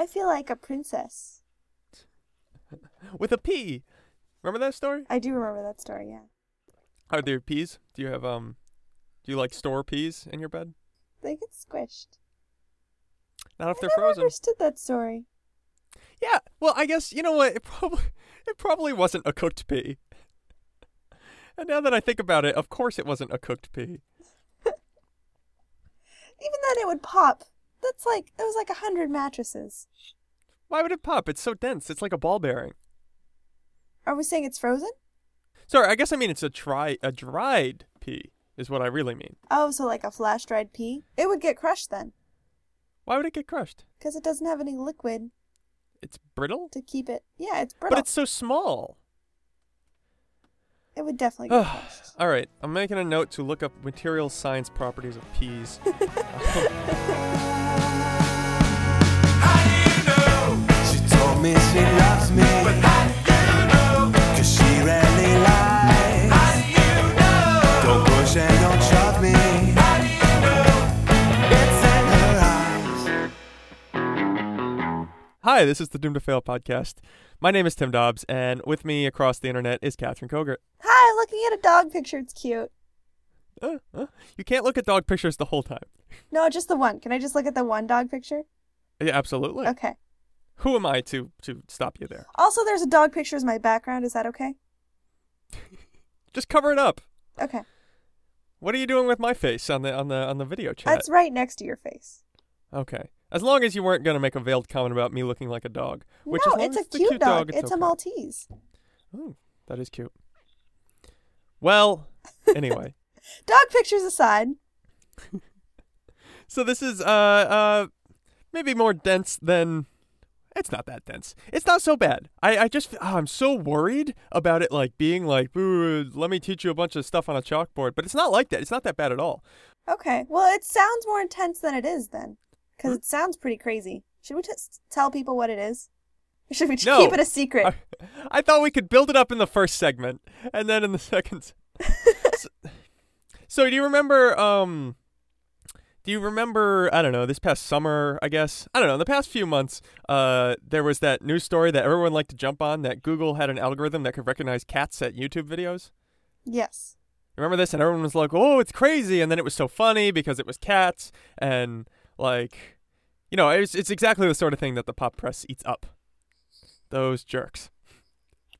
I feel like a princess. With a P. Remember that story? I do remember that story, yeah. Are there peas? Do you have um? Do you like store peas in your bed? They get squished. Not if I they're never frozen. understood that story. Yeah. Well, I guess you know what. It probably it probably wasn't a cooked pea. And now that I think about it, of course it wasn't a cooked pea. Even then, it would pop. That's like it was like a hundred mattresses. Why would it pop? It's so dense. It's like a ball bearing. Are we saying it's frozen? Sorry, I guess I mean it's a dry a dried pea is what I really mean. Oh, so like a flash dried pea? It would get crushed then, Why would it get crushed? because it doesn't have any liquid It's brittle, to keep it. Yeah, it's brittle. but it's so small. It would definitely get crushed. All right, I'm making a note to look up material science properties of peas. She told me she loves me. Cause she rarely lies. Don't push and don't shove me. It's in her eyes. Hi, this is the Doom to Fail podcast. My name is Tim Dobbs, and with me across the internet is Catherine Kogert. Hi, looking at a dog picture. It's cute. Uh, uh, you can't look at dog pictures the whole time. No, just the one. Can I just look at the one dog picture? Yeah, absolutely. Okay. Who am I to to stop you there? Also, there's a dog picture as my background. Is that okay? Just cover it up. Okay. What are you doing with my face on the on the on the video chat? That's right next to your face. Okay. As long as you weren't gonna make a veiled comment about me looking like a dog, which no, it's a the cute, dog. it's, It's, a. Maltese. Oh, that is cute. Well, anyway, Dog pictures aside, so this is uh uh maybe more dense than it's not that dense. It's not so bad. I I just oh, I'm so worried about it like being like, Ooh, let me teach you a bunch of stuff on a chalkboard, but it's not like that. It's not that bad at all. okay. Well, it sounds more intense than it is then, because it sounds pretty crazy. Should we just tell people what it is? Or should we just No. keep it a secret? I, I thought we could build it up in the first segment, and then in the second. so, so do you remember? Um, do you remember? I don't know. This past summer, I guess. I don't know. In the past few months, uh, there was that news story that everyone liked to jump on. That Google had an algorithm that could recognize cats at YouTube videos. yes. Remember this? And everyone was like, "Oh, it's crazy!" And then it was so funny because it was cats, and like, you know, it's it's exactly the sort of thing that the pop press eats up. Those jerks.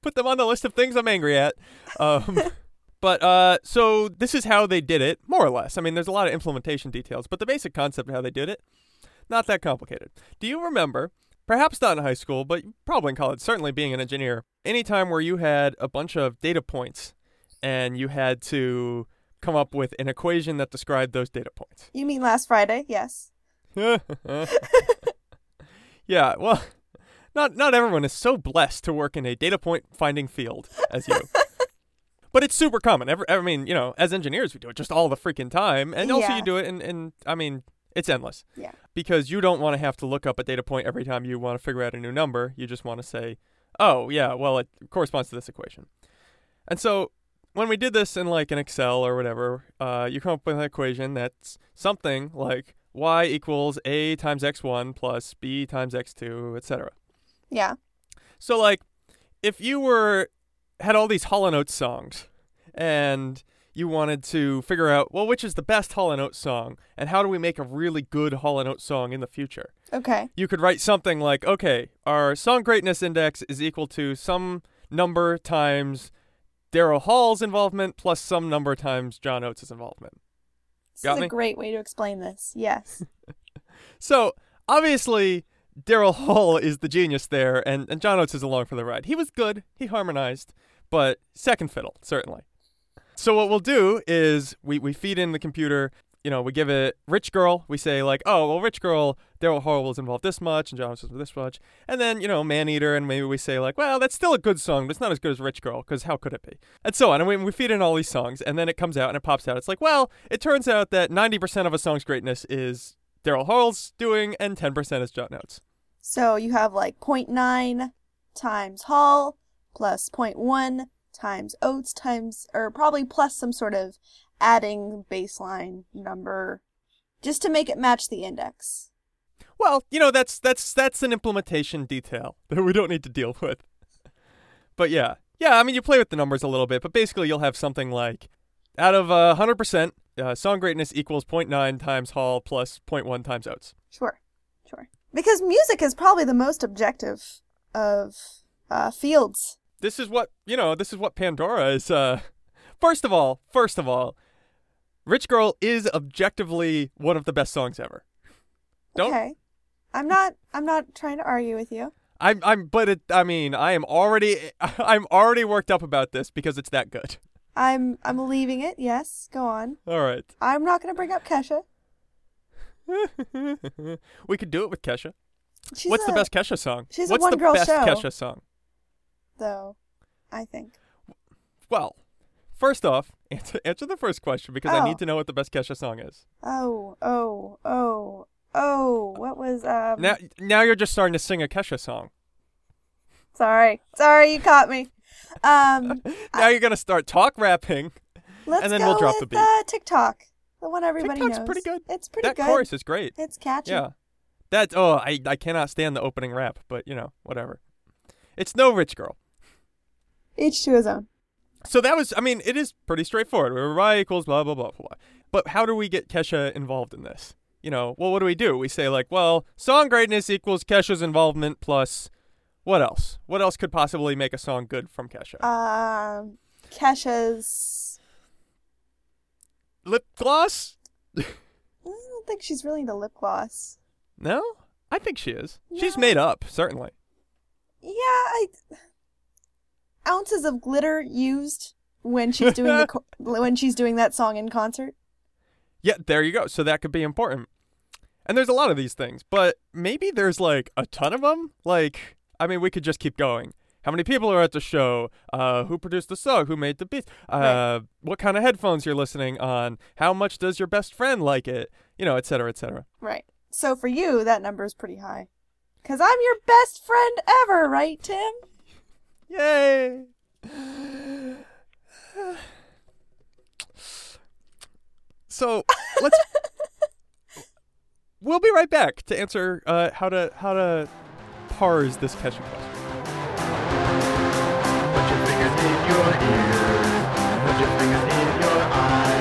Put them on the list of things I'm angry at. Um, but uh, so this is how they did it, more or less. I mean, there's a lot of implementation details, but the basic concept of how they did it, not that complicated. Do you remember? Perhaps not in high school, but probably in college. Certainly, being an engineer, any time where you had a bunch of data points and you had to come up with an equation that described those data points. You mean last Friday? Yes. yeah, well, not not everyone is so blessed to work in a data point finding field as you. but it's super common. Every, I mean, you know, as engineers, we do it just all the freaking time, and also Yeah. you do it, and and I mean, it's endless Yeah. because you don't want to have to look up a data point every time you want to figure out a new number. You just want to say, oh, yeah, well, it corresponds to this equation. And so when we did this in like an Excel or whatever, uh, you come up with an equation that's something like y equals a times x1 plus b times x2, etc. Yeah. So like, if you were had all these Hall Oates songs, and you wanted to figure out well which is the best Hall Oates song, and how do we make a really good Hall Oates song in the future, Okay. you could write something like, okay, our song greatness index is equal to some number times Daryl Hall's involvement plus some number times John Oates' involvement. This Got is me? a great way to explain this. Yes. So obviously, Daryl Hall is the genius there, and, and John Oates is along for the ride. He was good, he harmonized, but second fiddle, certainly. So what we'll do is we, we feed in the computer, you know, we give it Rich Girl, we say like, oh, well, Rich Girl, Daryl Hall was involved this much, and John was involved this much. And then, you know, Maneater, and maybe we say like, well, that's still a good song, but it's not as good as Rich Girl, because how could it be? And so on. And we, we feed in all these songs, and then it comes out and it pops out. It's like, well, it turns out that 90% of a song's greatness is Daryl Hall's doing, and 10% is John Oates. So you have like 0.9 times Hall plus 0.1 times Oates times, or probably plus some sort of adding baseline number just to make it match the index. Well, you know that's that's that's an implementation detail that we don't need to deal with. But yeah, yeah. I mean, you play with the numbers a little bit, but basically you'll have something like out of uh, 100%, uh, song greatness equals 0.9 times Hall plus 0.1 times Oates. Sure, sure. Because music is probably the most objective of uh, fields. This is what you know. This is what Pandora is. Uh, first of all, first of all, "Rich Girl" is objectively one of the best songs ever. Don't Okay. I'm not. I'm not trying to argue with you. I'm I'm but it I mean, I am already I'm already worked up about this because it's that good. I'm. I'm leaving it. Yes. Go on. All right. I'm not going to bring up Kesha. we could do it with Kesha. She's What's the best Kesha song? she's a What's the one-girl best show. Kesha song? Though? I think. Well, first off, answer, answer the first question because I Oh. need to know what the best Kesha song is. Oh. Oh. Oh. Oh. What was um? Now now you're just starting to sing a Kesha song. Sorry. Sorry. You caught me. Um. Now you're going to start talk rapping. Let's And then go we'll drop with, the beat. Uh, TikTok. The one everybody TikTok's knows. pretty good. It's pretty that good. chorus is great. It's catchy. Yeah. That oh, I I cannot stand the opening rap, but you know, whatever. It's no rich girl. Each to his own. So that was, I mean, it is pretty straightforward. Where Y equals blah, blah, blah, blah. But how do we get Kesha involved in this? You know, well, what do we do? We say, like, well, song greatness equals Kesha's involvement plus what else? What else could possibly make a song good from Kesha? Um. Kesha's. Lip gloss? I don't think she's really into lip gloss. No? I think she is. She's made up, certainly. Yeah, I. Ounces of glitter used when she's doing the co- when she's doing that song in concert. Yeah, there you go. So that could be important. And there's a lot of these things, but maybe there's like a ton of them. Like, I mean, we could just keep going. How many people are at the show? Uh, who produced the song? Who made the beat? Uh, What kind of headphones you're listening on? How much does your best friend like it? You know, et cetera, et cetera. Right. So for you, that number is pretty high. Cause I'm your best friend ever, right, Tim? Yay! So let's. we'll be right back to answer uh, how to how to parse this Kesha question. Put your fingers in your ears. Put your fingers in your eyes.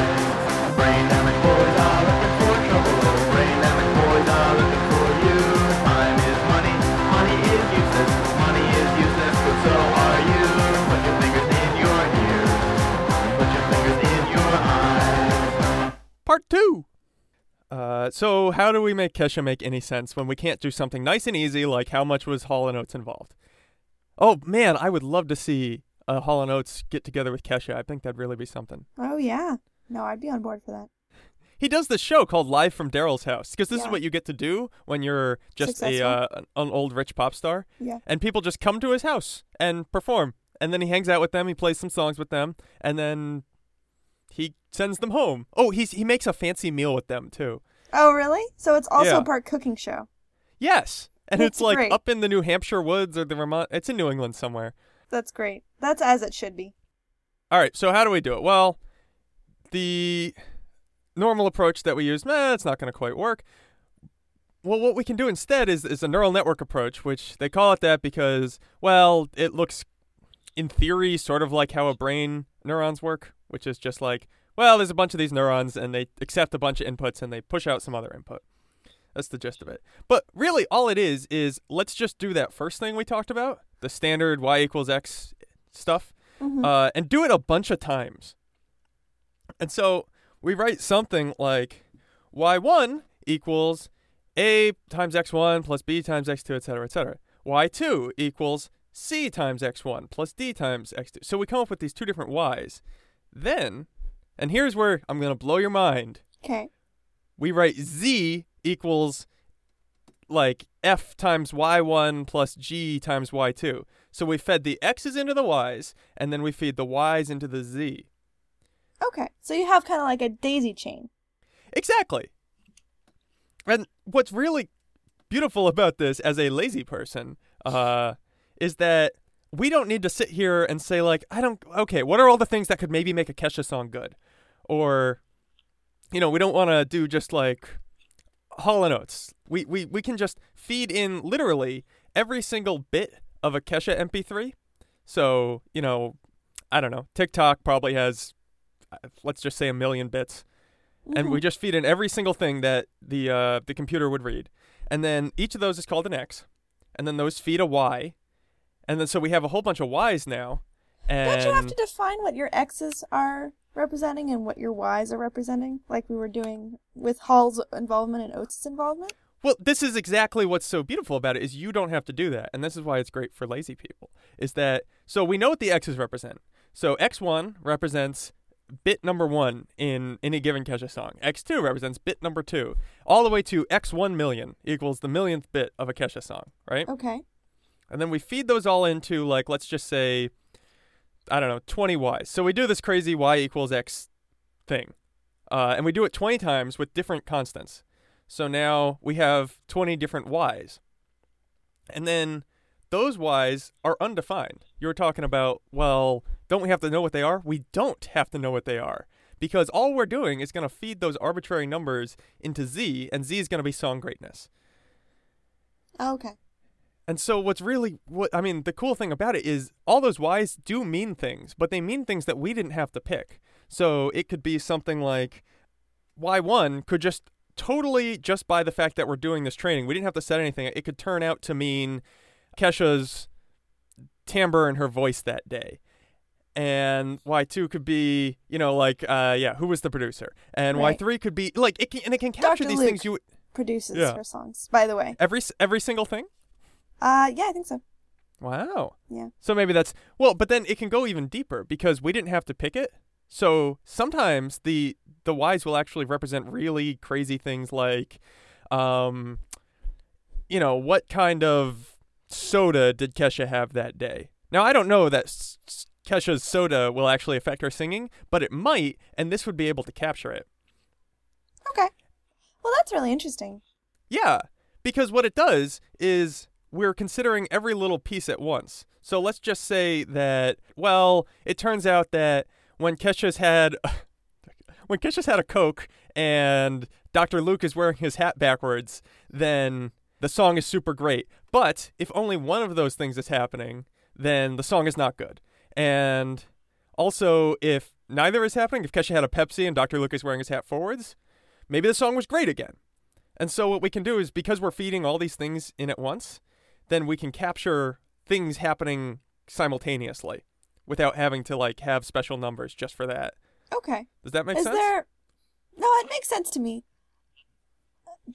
Part two. Uh, so how do we make Kesha make any sense when we can't do something nice and easy like how much was Hall and Oates involved? Oh man, I would love to see uh, Hall and Oates get together with Kesha. I think that'd really be something. Oh yeah. No, I'd be on board for that. He does this show called Live from Daryl's House because this is what you get to do when you're just a uh, an, an old rich pop star, Yeah. and people just come to his house and perform, and then he hangs out with them, he plays some songs with them, and then he sends them home. Oh, he's he makes a fancy meal with them too. Oh really? So it's also Yeah. a part cooking show. Yes, and That's it's like great. up in the New Hampshire woods or the Vermont. It's in New England somewhere. That's great. That's as it should be. All right, so how do we do it? Well, the normal approach that we use, eh, it's not going to quite work. Well, what we can do instead is, is a neural network approach, which they call it that because, well, it looks, in theory, sort of like how a brain neurons work, which is just like, well, there's a bunch of these neurons and they accept a bunch of inputs and they push out some other input. That's the gist of it. But really, all it is is let's just do that first thing we talked about, the standard y equals x stuff, Mhm. uh, and do it a bunch of times. And so we write something like y1 equals a times x1 plus b times x2, et cetera, et cetera. y2 equals c times x1 plus d times x2. So we come up with these two different y's. Then, and here's where I'm going to blow your mind Okay. we write z equals like f times y1 plus g times y2. So we fed the x's into the y's, and then we feed the y's into the z. Okay. So you have kind of like a daisy chain. Exactly. And what's really beautiful about this as a lazy person uh, is that we don't need to sit here and say, like, I don't, okay, what are all the things that could maybe make a Kesha song good? Or, you know, we don't want to do just like Hall and Oates. We, we we can just feed in literally every single bit of a Kesha MP3. So you know, I don't know. TikTok probably has, uh, let's just say, a million bits, and we just feed in every single thing that the uh, the computer would read, and then each of those is called an X, and then those feed a Y, and then so we have a whole bunch of Ys now. And Don't you have to define what your X's are representing and what your Y's are representing, like we were doing with Hall's involvement and Oates' involvement? Well, this is exactly what's so beautiful about it is you don't have to do that. And this is why it's great for lazy people. Is that so we know what the X's represent. So X1 represents bit number 1 in any given Kesha song. X2 represents bit number 2. All the way to X1 million equals the millionth bit of a Kesha song, right? Okay. And then we feed those all into like let's just say I don't know, 20 Ys. So we do this crazy Y equals X thing. Uh, and we do it 20 times with different constants. So now we have 20 different Ys. And then those Ys are undefined. You were talking about, well, don't we have to know what they are? We don't have to know what they are. Because all we're doing is going to feed those arbitrary numbers into Z, and Z is going to be song greatness. Okay. And so what's really what I mean, the cool thing about it is all those Ys do mean things, but they mean things that we didn't have to pick. So it could be something like Y1 could just totally just by the fact that we're doing this training, we didn't have to set anything. It could turn out to mean Kesha's timbre in her voice that day. And Y2 could be, you know, like uh yeah, who was the producer? And Right. Y3 could be like it can, and it can capture Dr. these Luke. things you Produces Yeah. her songs, by the way. every every single thing? Uh, yeah, I think so. Wow. Yeah. So maybe that's well, but then it can go even deeper because we didn't have to pick it. So sometimes the the Ys will actually represent really crazy things like, um, you know, what kind of soda did Kesha have that day? Now I don't know that s- s- Kesha's soda will actually affect her singing, but it might, and this would be able to capture it. Okay. Well, that's really interesting. Yeah, because what it does is we're considering every little piece at once. So let's just say that, well, it turns out that when Kesha's had. When Kesha's had a Coke and Dr. Luke is wearing his hat backwards, then the song is super great. But if only one of those things is happening, then the song is not good. And also, if neither is happening, if Kesha had a Pepsi and Dr. Luke is wearing his hat forwards, maybe the song was great again. And so what we can do is because we're feeding all these things in at once, then we can capture things happening simultaneously without having to like have special numbers just for that. Okay. Does that make is sense? there? No, it makes sense to me.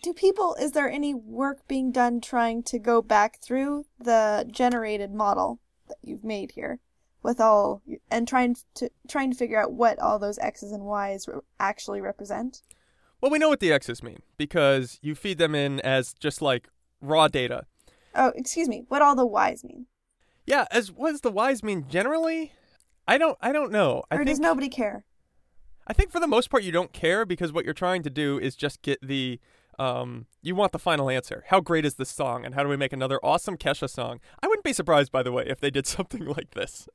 Do people? Is there any work being done trying to go back through the generated model that you've made here, with all and trying to trying to figure out what all those x's and y's re- actually represent? Well, we know what the X's mean because you feed them in as just like raw data. Oh, excuse me. What all the y's mean? Yeah, as what does the Y's mean generally? I don't I don't know. I or think does nobody care? I think for the most part you don't care because what you're trying to do is just get the um you want the final answer. How great is this song and how do we make another awesome Kesha song? I wouldn't be surprised by the way if they did something like this.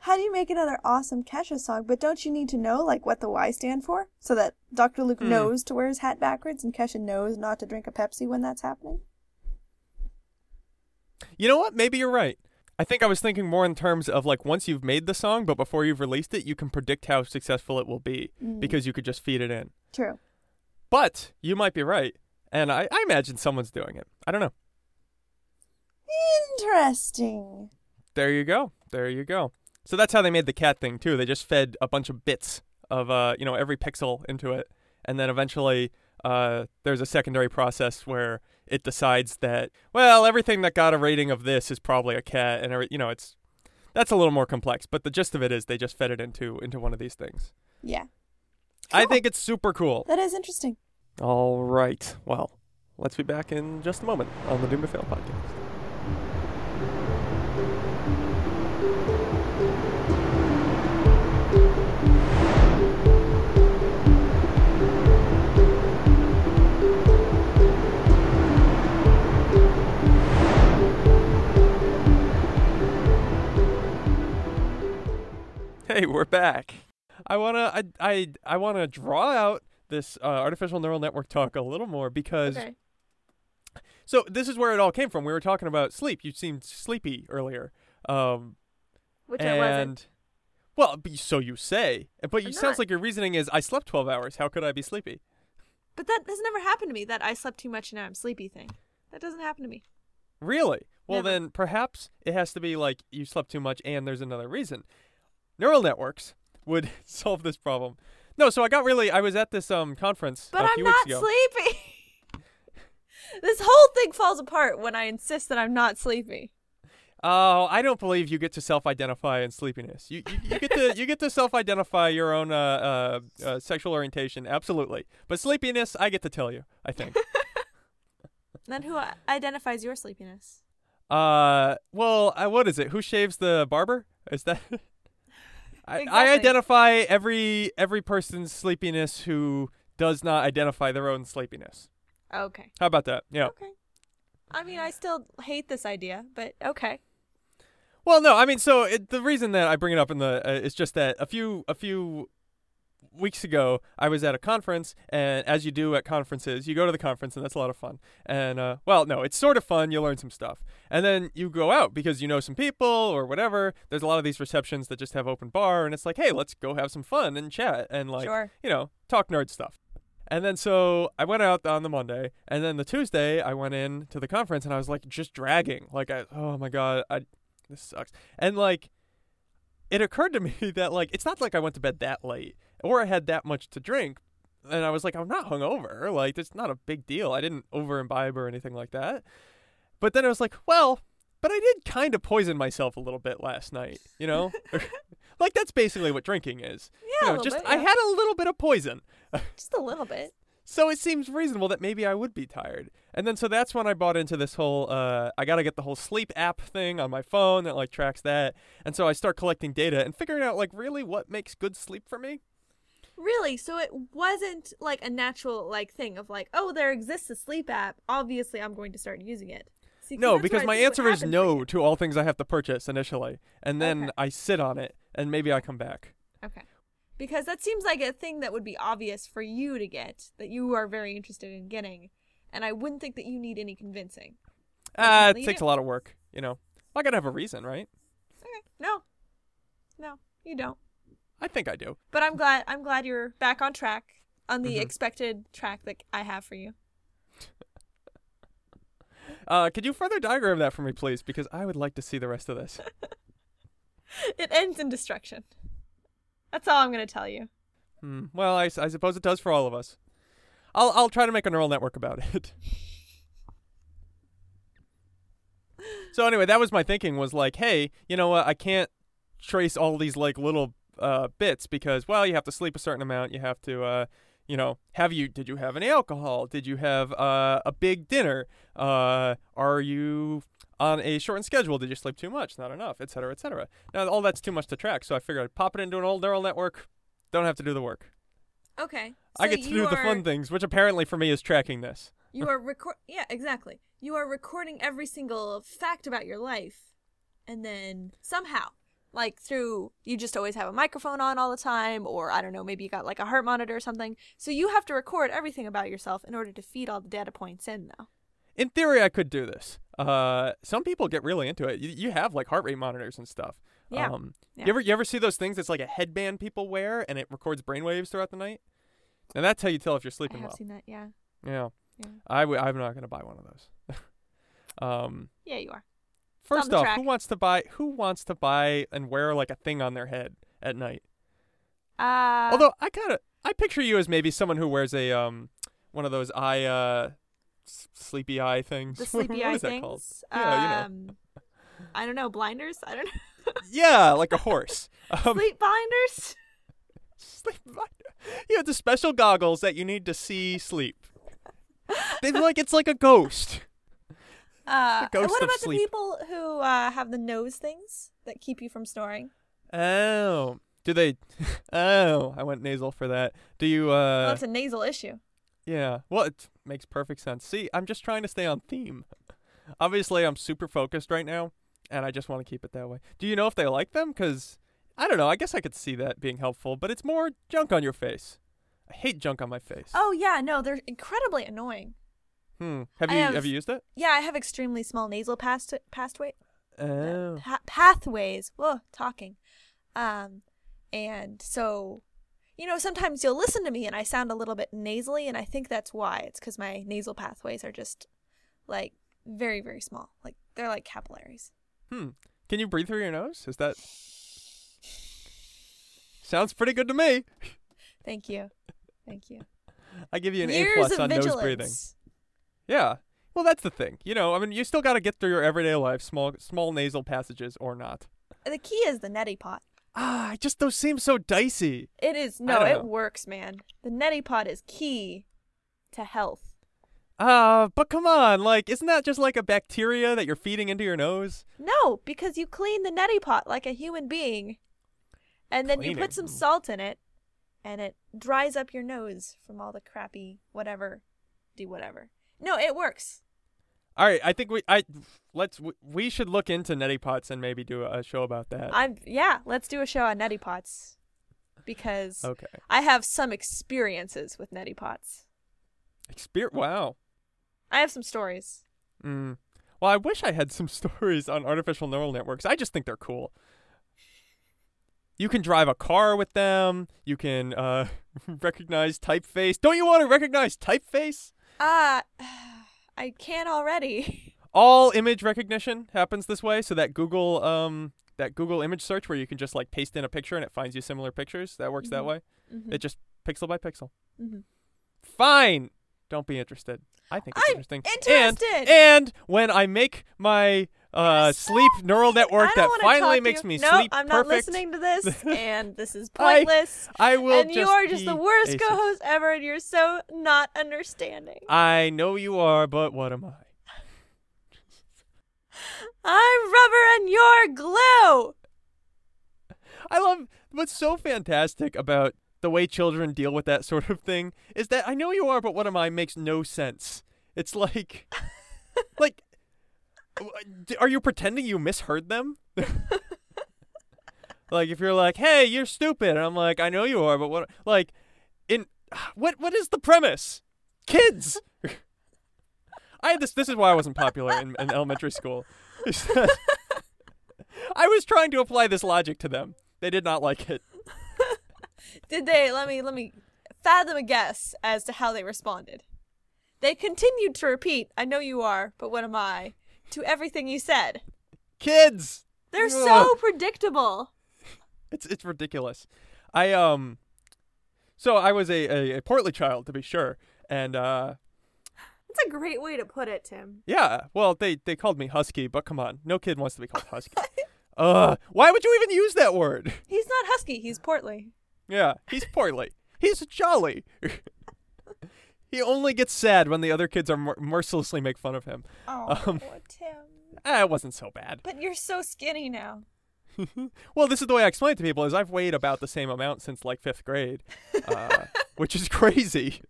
How do you make another awesome Kesha song? But don't you need to know like what the Y stand for, so that Dr. Luke Hmm. knows to wear his hat backwards and Kesha knows not to drink a Pepsi when that's happening? You know what? Maybe you're right. I think I was thinking more in terms of like once you've made the song but before you've released it, you can predict how successful it will be Mm. because you could just feed it in. True. But you might be right. And I, I imagine someone's doing it. I don't know. Interesting. There you go. There you go. So that's how they made the cat thing too. They just fed a bunch of bits of uh, you know, every pixel into it, and then eventually uh, there's a secondary process where it decides that well, everything that got a rating of this is probably a cat, and every, you know, it's that's a little more complex. But the gist of it is they just fed it into into one of these things. Yeah. I think it's super cool. That is interesting. All right. Well, let's be back in just a moment on the Doom to Fail podcast. Hey, we're back. I wanna, I, I, I wanna draw out this uh, artificial neural network talk a little more because Okay. so this is where it all came from. We were talking about sleep. You seemed sleepy earlier. Um, Which I wasn't. well, so you say, but you I'm sounds not. like your reasoning is I slept 12 hours. How could I be sleepy? But that has never happened to me. That I slept too much and now I'm sleepy thing. That doesn't happen to me. Really? Well, Never. then perhaps it has to be like you slept too much and there's another reason. Neural networks would solve this problem. No, so I got really I was at this um conference But I'm few not ago. sleepy. this whole thing falls apart when I insist that I'm not sleepy. Oh, I don't believe you get to self-identify in sleepiness. You you, you get to you get to self-identify your own uh, uh, uh, sexual orientation, absolutely. But sleepiness, I get to tell you. I think. Then who identifies your sleepiness? uh, well, uh, what is it? Who shaves the barber? Is that? I, I identify every every person's sleepiness who does not identify their own sleepiness. Okay. How about that? Yeah. Okay. I mean, I still hate this idea, but okay. Well, no, I mean, so it, the reason that I bring it up in the uh, is just that a few a few weeks ago I was at a conference, and as you do at conferences, you go to the conference, and that's a lot of fun. And uh, well, no, it's sort of fun. You learn some stuff, and then you go out because you know some people or whatever. There's a lot of these receptions that just have open bar, and it's like, hey, let's go have some fun and chat and like Sure. you know talk nerd stuff. And then so I went out on the Monday, and then the Tuesday I went in to the conference, and I was like just dragging, like I oh my god, I this sucks. And like it occurred to me that like it's not like I went to bed that late or I had that much to drink. And I was like, I'm not hungover. Like, it's not a big deal. I didn't over imbibe or anything like that. But then I was like, well, but I did kind of poison myself a little bit last night, you know? like, that's basically what drinking is. Yeah, You know, just bit, I had a little bit of poison. Just a little bit. So it seems reasonable that maybe I would be tired. And then so that's when I bought into this whole uh I got to get the whole sleep app thing on my phone that like tracks that. And so I start collecting data and figuring out like really what makes good sleep for me. Really? So it wasn't like a natural like thing of like, oh, there exists a sleep app. Obviously, I'm going to start using it. See, No, because my answer is no to all things I have to purchase initially. And then Okay. I sit on it and maybe I come back. Okay. Because that seems like a thing that would be obvious for you to get, that you are very interested in getting. And I wouldn't think that you need any convincing. Ah, it takes a lot of work, you know. I got to have a reason, right? Okay. No. No, you don't. I think I do. But I'm glad I'm glad you're back on track on the Mhm. expected track that I have for you. Uh could you further diagram that for me please because I would like to see the rest of this. It ends in destruction. That's all I'm going to tell you. Hmm. Well, I suppose it does for all of us. I'll I'll try to make a neural network about it. so anyway, that was my thinking. Was like, hey, you know what? I can't trace all these like little uh, bits because well, you have to sleep a certain amount. You have to, uh, you know, have you? Did you have any alcohol? Did you have uh, a big dinner? Uh, are you on a shortened schedule? Did you sleep too much? Not enough, et cetera, et cetera. Now all that's too much to track, so I figured I'd pop it into an old neural network. Don't have to do the work. Okay. I get to do the fun things, which apparently for me is tracking this. You are record. Yeah, exactly. You are recording every single fact about your life, and then somehow, like through, you just always have a microphone on all the time, or I don't know, maybe you got like a heart monitor or something. So you have to record everything about yourself in order to feed all the data points in, though. In theory, I could do this. Uh, some people get really into it. You, you have like heart rate monitors and stuff. Yeah. Um, Yeah. You ever you ever see those things? It's like a headband people wear, and it records brainwaves throughout the night. And that's how you tell if you're sleeping I have well. seen that. Yeah. Yeah. Yeah. I w- I'm not gonna buy one of those. um, Yeah, you are. First off, track. who wants to buy? Who wants to buy and wear like a thing on their head at night? Uh, Although I kind of I picture you as maybe someone who wears a um one of those eye uh s- sleepy eye things. the sleepy what eye is that things. called? Yeah, you know. um, I don't know. Blinders. I don't know. Yeah, like a horse. Um, Sleep blinders. sleep blinders. You have the special goggles that you need to see sleep. They like it's like a ghost. Uh, and what about sleep. the people who uh, have the nose things that keep you from snoring? Oh, do they? Oh, I went nasal for that. Do you? well, uh it's a nasal issue. Yeah. Well, it makes perfect sense. See, I'm just trying to stay on theme. Obviously, I'm super focused right now, and I just want to keep it that way. Do you know if they like them? Because I don't know. I guess I could see that being helpful, but it's more junk on your face. I hate junk on my face. Oh yeah, no, they're incredibly annoying. Hmm. Have I you have- have you used it? Yeah, I have extremely small nasal pass pathway Oh. pa- pathways. Whoa, talking. Um, and so, you know, sometimes you'll listen to me and I sound a little bit nasally, and I think that's why. It's because my nasal pathways are just like very, very small. Like they're like capillaries. Hmm. Can you breathe through your nose? Is that Sounds pretty good to me. Thank you, thank you. I give you an A plus on vigilance. nose breathing. Yeah. Well, that's the thing. You know, I mean, you still got to get through your everyday life, small small nasal passages or not. The key is the neti pot. Ah, just those seem so dicey. It is no, it know. works, man. The neti pot is key to health. Ah, but come on, like, isn't that just like a bacteria that you're feeding into your nose? No, because you clean the neti pot like a human being, and then you put some salt in it, and it dries up your nose from all the crappy whatever. Do whatever. No, it works. All right, I think we I let's we- should look into neti pots and maybe do a show about that. I'm yeah. Let's do a show on neti pots, because okay. I have some experiences with neti pots. Exper- wow. I have some stories. Mm. Well, I wish I had some stories on artificial neural networks. I just think they're cool. You can drive a car with them. You can uh, recognize typeface. Don't you want to recognize typeface? Ah, I can already. All image recognition happens this way. So that Google um that Google image search where you can just like paste in a picture and it finds you similar pictures. That works that Mhm. way. Mhm, It just pixel by pixel. mhm. Fine. Don't be interested. I think it's I'm interesting. interested. And, and when I make my uh, sleep neural network that finally makes you. me no, sleep I'm not perfect, listening to this, and this is pointless. I will and you are just the worst co-host ever, and you're so not understanding. I know you are, but what am I? I'm rubber and you're glue. I love what's so fantastic about the way children deal with that sort of thing is that I know you are, but what am I makes no sense. It's like, like, Uh, are you pretending you misheard them? like if you're like, "Hey, you're stupid," and I'm like, "I know you are, but what?" Like, in what what is the premise? Kids. I had this. This is why I wasn't popular in, in elementary school. I was trying to apply this logic to them. They did not like it. Did they? Let me let me fathom a guess as to how they responded. They continued to repeat, "I know you are, but what am I?" To everything you said. Kids. They're Ugh. so predictable. It's it's ridiculous. I um so I was a, a, a portly child to be sure. And uh That's a great way to put it, Tim. yeah, well they they called me husky, but come on. No kid wants to be called husky. uh why would you even use that word? He's not husky. He's portly. Yeah, he's portly. He's jolly. he only gets sad when the other kids are mer- mercilessly make fun of him. Oh, Um, Tim. Ah, it wasn't so bad. But you're so skinny now. Well, this is the way I explain it to people: is I've weighed about the same amount since like fifth grade, uh, which is crazy.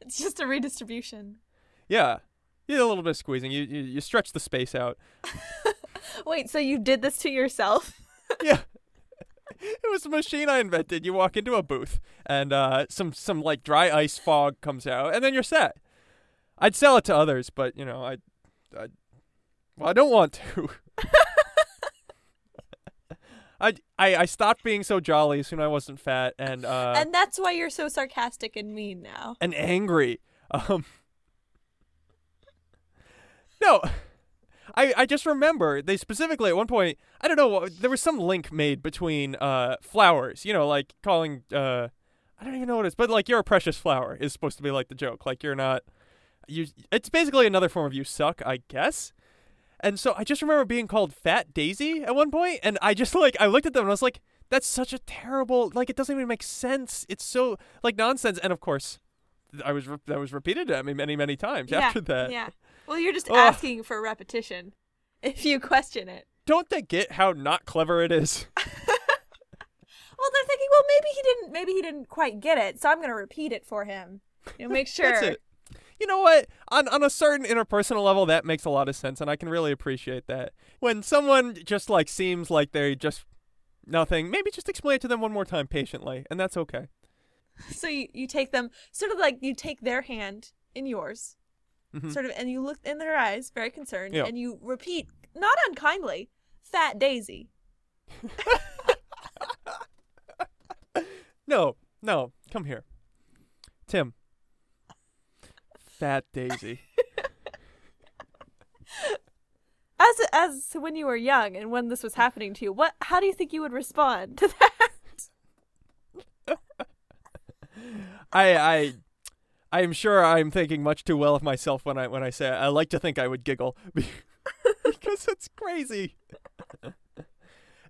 It's just a redistribution. Yeah, you did a little bit of squeezing. You you, you stretch the space out. Wait, so you did this to yourself? Yeah, it was a machine I invented. You walk into a booth, and uh, some some like dry ice fog comes out, and then you're set. I'd sell it to others, but you know, I, I well, I don't want to. I, I I stopped being so jolly as soon as I wasn't fat, and uh, and that's why you're so sarcastic and mean now. and angry. Um, no, I I just remember they specifically at one point I don't know there was some link made between uh flowers, you know, like calling uh I don't even know what it is, but like you're a precious flower is supposed to be like the joke, like you're not you. It's basically another form of you suck, I guess. And so I just remember being called Fat Daisy at one point, and I just like I looked at them and I was like, "That's such a terrible like it doesn't even make sense. It's so like nonsense." And of course, I was re- that was repeated to me many many times after that. Yeah. Well, you're just Ugh. asking for repetition if you question it. Don't they get how not clever it is? Well, they're thinking, well, maybe he didn't. Maybe he didn't quite get it, so I'm going to repeat it for him. You know, make sure. That's it. You know what? On on a certain interpersonal level, that makes a lot of sense, and I can really appreciate that. When someone just like seems like they just nothing, maybe just explain it to them one more time patiently, and that's okay. So you, you take them sort of like you take their hand in yours, Mhm. sort of, and you look in their eyes, very concerned, Yeah. and you repeat, not unkindly, "Fat Daisy." No, no, come here. Tim. Fat Daisy. As as when you were young and when this was happening to you, what? How do you think you would respond to that? I I I am sure I'm thinking much too well of myself when I when I say I like to think I would giggle because it's crazy.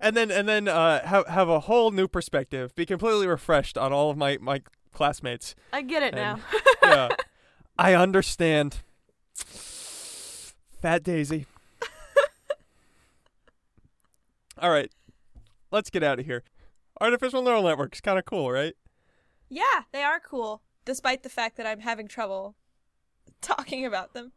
and then and then uh have have a whole new perspective, be completely refreshed on all of my my classmates. I get it And- now. Yeah. I understand. Fat Daisy. All right. Let's get out of here. Artificial neural networks kind of cool, right? yeah, they are cool, despite the fact that I'm having trouble talking about them.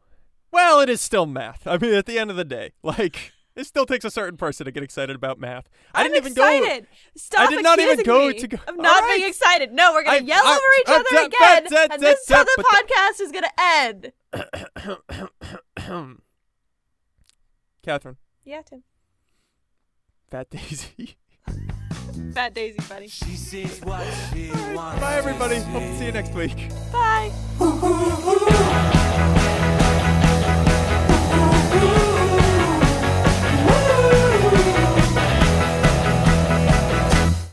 Well, it is still math. I mean, at the end of the day, like it still takes a certain person to get excited about math. I I'm didn't even go. Stop I did not even go me to go- I'm not right. being excited. No, we're gonna I- yell I- over each uh, other that- again, that- that- and this is how the podcast is gonna end. Catherine, Yeah, Tim. Fat Daisy. Fat Daisy, buddy. She sees what she wants Bye, everybody. Hope to see you next week. Bye. see.